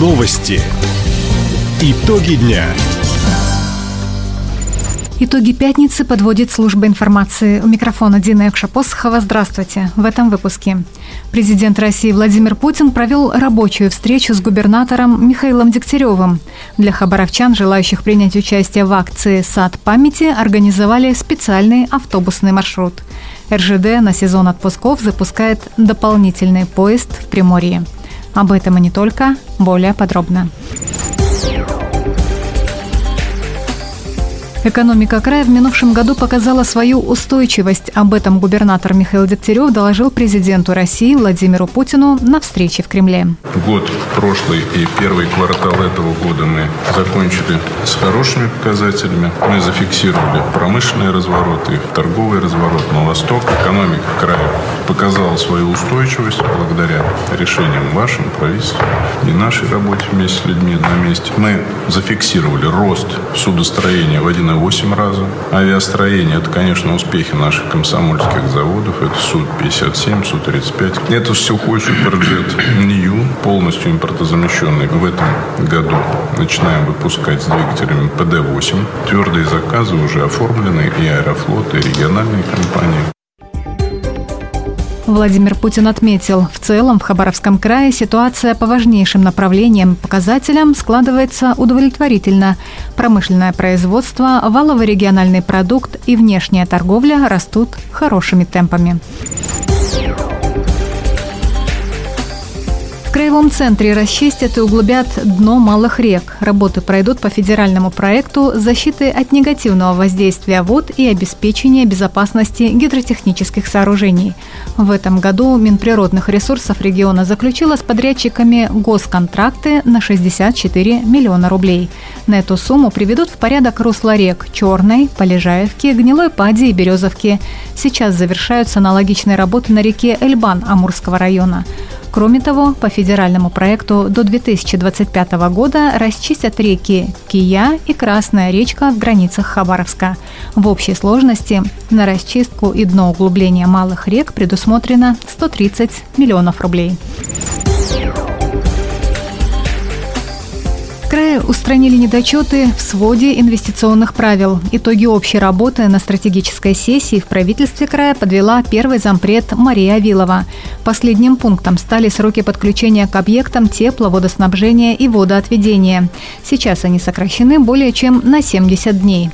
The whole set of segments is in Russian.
Новости. Итоги дня. Итоги пятницы подводит служба информации. У микрофона Дина Экшапосхова. Здравствуйте. В этом выпуске. Президент России Владимир Путин провел рабочую встречу с губернатором Михаилом Дегтяревым. Для хабаровчан, желающих принять участие в акции «Сад памяти», организовали специальный автобусный маршрут. РЖД на сезон отпусков запускает дополнительный поезд в Приморье. Об этом и не только, более подробно. Экономика края в минувшем году показала свою устойчивость. Об этом губернатор Михаил Дегтярев доложил президенту России Владимиру Путину на встрече в Кремле. Год прошлый и первый квартал этого года мы закончили с хорошими показателями. Мы зафиксировали промышленный разворот и торговый разворот на восток. Экономика края показала свою устойчивость благодаря решениям вашим, правительства и нашей работе вместе с людьми на месте. Мы зафиксировали рост судостроения в 1,8 8 раза. Авиастроение – это, конечно, успехи наших комсомольских заводов. Это Су-57, Су-35. Это все Суперджет Нью, полностью импортозамещенный в этом году. Начинаем выпускать с двигателями ПД-8. Твердые заказы уже оформлены и Аэрофлот, и региональные компании. Владимир Путин отметил, в целом в Хабаровском крае ситуация по важнейшим направлениям показателям складывается удовлетворительно. Промышленное производство, валовый региональный продукт и внешняя торговля растут хорошими темпами. Краевом центре расчистят и углубят дно малых рек. Работы пройдут по федеральному проекту защиты от негативного воздействия вод и обеспечения безопасности гидротехнических сооружений. В этом году Минприродных ресурсов региона заключила с подрядчиками госконтракты на 64 миллиона рублей. На эту сумму приведут в порядок русла рек Черной, Полежаевки, Гнилой Пади и Березовки. Сейчас завершаются аналогичные работы на реке Эльбан Амурского района. Кроме того, по федеральному проекту до 2025 года расчистят реки Кия и Красная речка в границах Хабаровска. В общей сложности на расчистку и дноуглубление малых рек предусмотрено 130 миллионов рублей. Устранили недочеты в своде инвестиционных правил. Итоги общей работы на стратегической сессии в правительстве края подвела первый зампред Мария Авилова. Последним пунктом стали сроки подключения к объектам тепло, водоснабжения и водоотведения. Сейчас они сокращены более чем на 70 дней.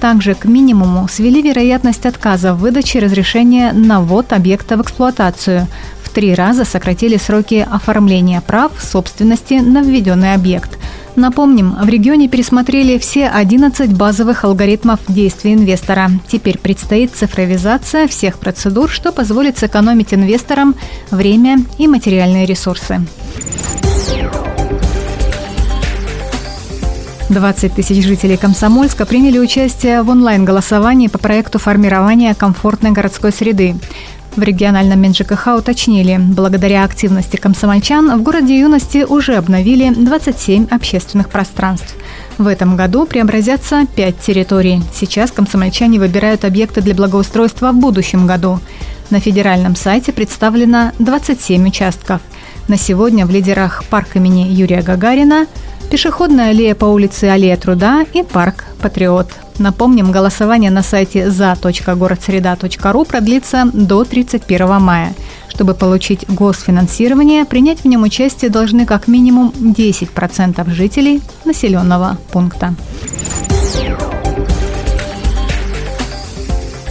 Также к минимуму свели вероятность отказа в выдаче разрешения на ввод объекта в эксплуатацию. В три раза сократили сроки оформления прав собственности на введенный объект. Напомним, в регионе пересмотрели все 11 базовых алгоритмов действий инвестора. Теперь предстоит цифровизация всех процедур, что позволит сэкономить инвесторам время и материальные ресурсы. 20 тысяч жителей Комсомольска приняли участие в онлайн-голосовании по проекту формирования комфортной городской среды. В региональном МинЖКХ уточнили, благодаря активности комсомольчан в городе юности уже обновили 27 общественных пространств. В этом году преобразятся 5 территорий. Сейчас комсомольчане выбирают объекты для благоустройства в будущем году. На федеральном сайте представлено 27 участков. На сегодня в лидерах парк имени Юрия Гагарина, пешеходная аллея по улице Аллея Труда и парк Патриот. Напомним, голосование на сайте за.городсреда.ру продлится до 31 мая. Чтобы получить госфинансирование, принять в нем участие должны как минимум 10% жителей населенного пункта.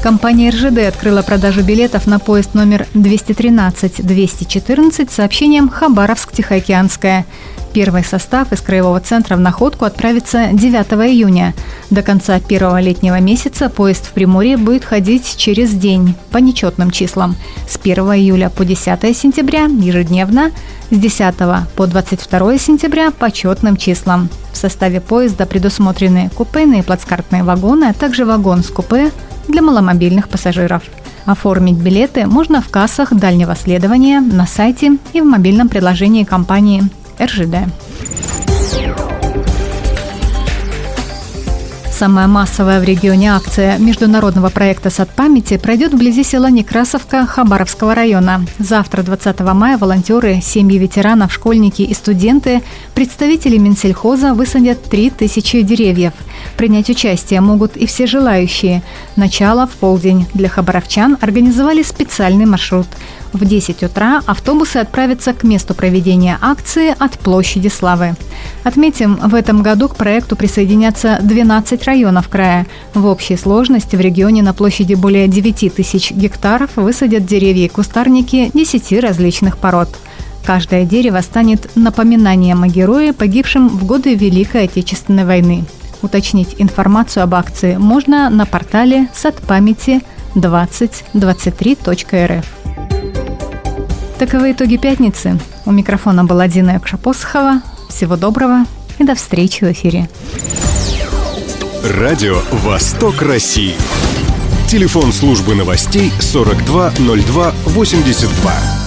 Компания РЖД открыла продажу билетов на поезд номер 213-214 с сообщением «Хабаровск-Тихоокеанская». Первый состав из Краевого центра в Находку отправится 9 июня. До конца первого летнего месяца поезд в Приморье будет ходить через день по нечетным числам. С 1 июля по 10 сентября ежедневно, с 10 по 22 сентября по четным числам. В составе поезда предусмотрены купейные плацкартные вагоны, а также вагон с купе для маломобильных пассажиров. Оформить билеты можно в кассах дальнего следования, на сайте и в мобильном приложении компании РЖД. Самая массовая в регионе акция международного проекта «Сад памяти» пройдет вблизи села Некрасовка Хабаровского района. Завтра, 20 мая, волонтеры, семьи ветеранов, школьники и студенты, представители Минсельхоза высадят 3000 деревьев. Принять участие могут и все желающие. Начало в полдень. Для хабаровчан организовали специальный маршрут – в 10 утра автобусы отправятся к месту проведения акции от площади Славы. Отметим, в этом году к проекту присоединятся 12 районов края. В общей сложности в регионе на площади более 9 тысяч гектаров высадят деревья и кустарники 10 различных пород. Каждое дерево станет напоминанием о герое, погибшем в годы Великой Отечественной войны. Уточнить информацию об акции можно на портале садпамяти 2023.рф. Таковы итоги пятницы. У микрофона была Дина Якшапосхова. Всего доброго и до встречи в эфире. Радио «Восток России». Телефон службы новостей 420282.